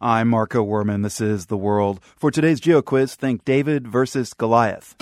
I'm Marco Werman. This is The World. For today's Geo quiz, think David versus Goliath.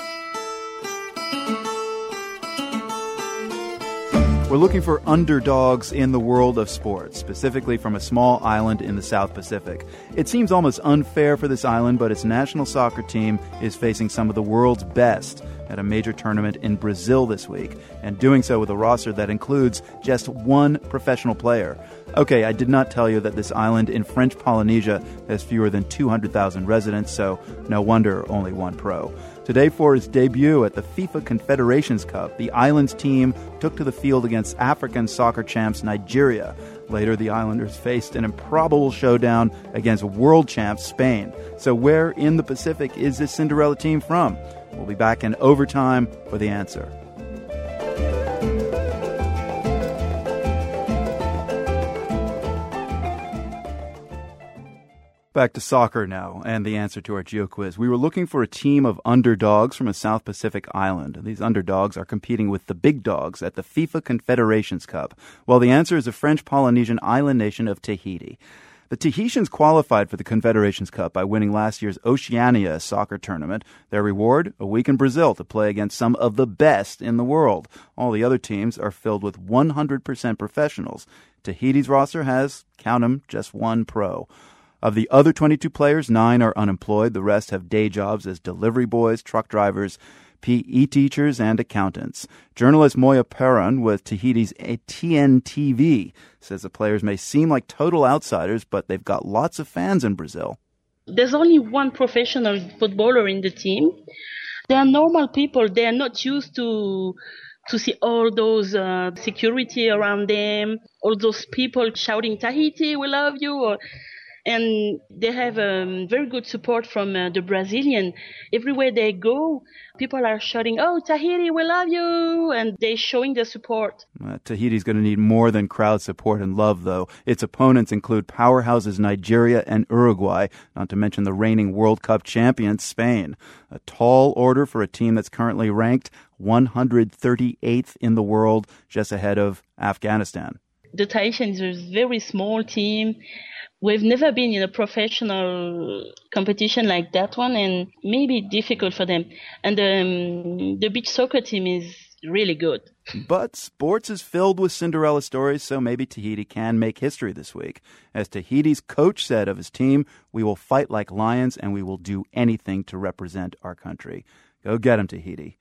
We're looking for underdogs in the world of sports, specifically from a small island in the South Pacific. It seems almost unfair for this island, but its national soccer team is facing some of the world's best at a major tournament in Brazil this week, and doing so with a roster that includes just one professional player. Okay, I did not tell you that this island in French Polynesia has fewer than 200,000 residents, so no wonder only one pro. Today, for its debut at the FIFA Confederations Cup, the island's team took to the field against African soccer champs Nigeria. Later, the Islanders faced an improbable showdown against world champs Spain. So, where in the Pacific is this Cinderella team from? We'll be back in overtime for the answer. Back to soccer now, and the answer to our geo quiz. We were looking for a team of underdogs from a South Pacific island. These underdogs are competing with the big dogs at the FIFA Confederations Cup. Well, the answer is the French Polynesian island nation of Tahiti. The Tahitians qualified for the Confederations Cup by winning last year's Oceania soccer tournament. Their reward, a week in Brazil to play against some of the best in the world. All the other teams are filled with 100% professionals. Tahiti's roster has, count 'em, just one pro. Of the other 22 players, nine are unemployed. The rest have day jobs as delivery boys, truck drivers, PE teachers, and accountants. Journalist Moya Perron with Tahiti's TNTV says the players may seem like total outsiders, but they've got lots of fans in Brazil. There's only one professional footballer in the team. They are normal people. They are not used to to see all those uh, security around them, all those people shouting Tahiti, we love you, or and they have um, very good support from uh, the Brazilian. Everywhere they go, people are shouting, "Oh, Tahiti, we love you!" and they're showing their support. Uh, Tahiti's going to need more than crowd support and love, though. Its opponents include powerhouses Nigeria and Uruguay, not to mention the reigning World Cup champions Spain. A tall order for a team that's currently ranked 138th in the world, just ahead of Afghanistan. The Tahitians are a very small team we've never been in a professional competition like that one and maybe difficult for them. And um, the beach soccer team is really good. But sports is filled with cinderella stories so maybe tahiti can make history this week. As tahiti's coach said of his team we will fight like lions and we will do anything to represent our country. Go get them tahiti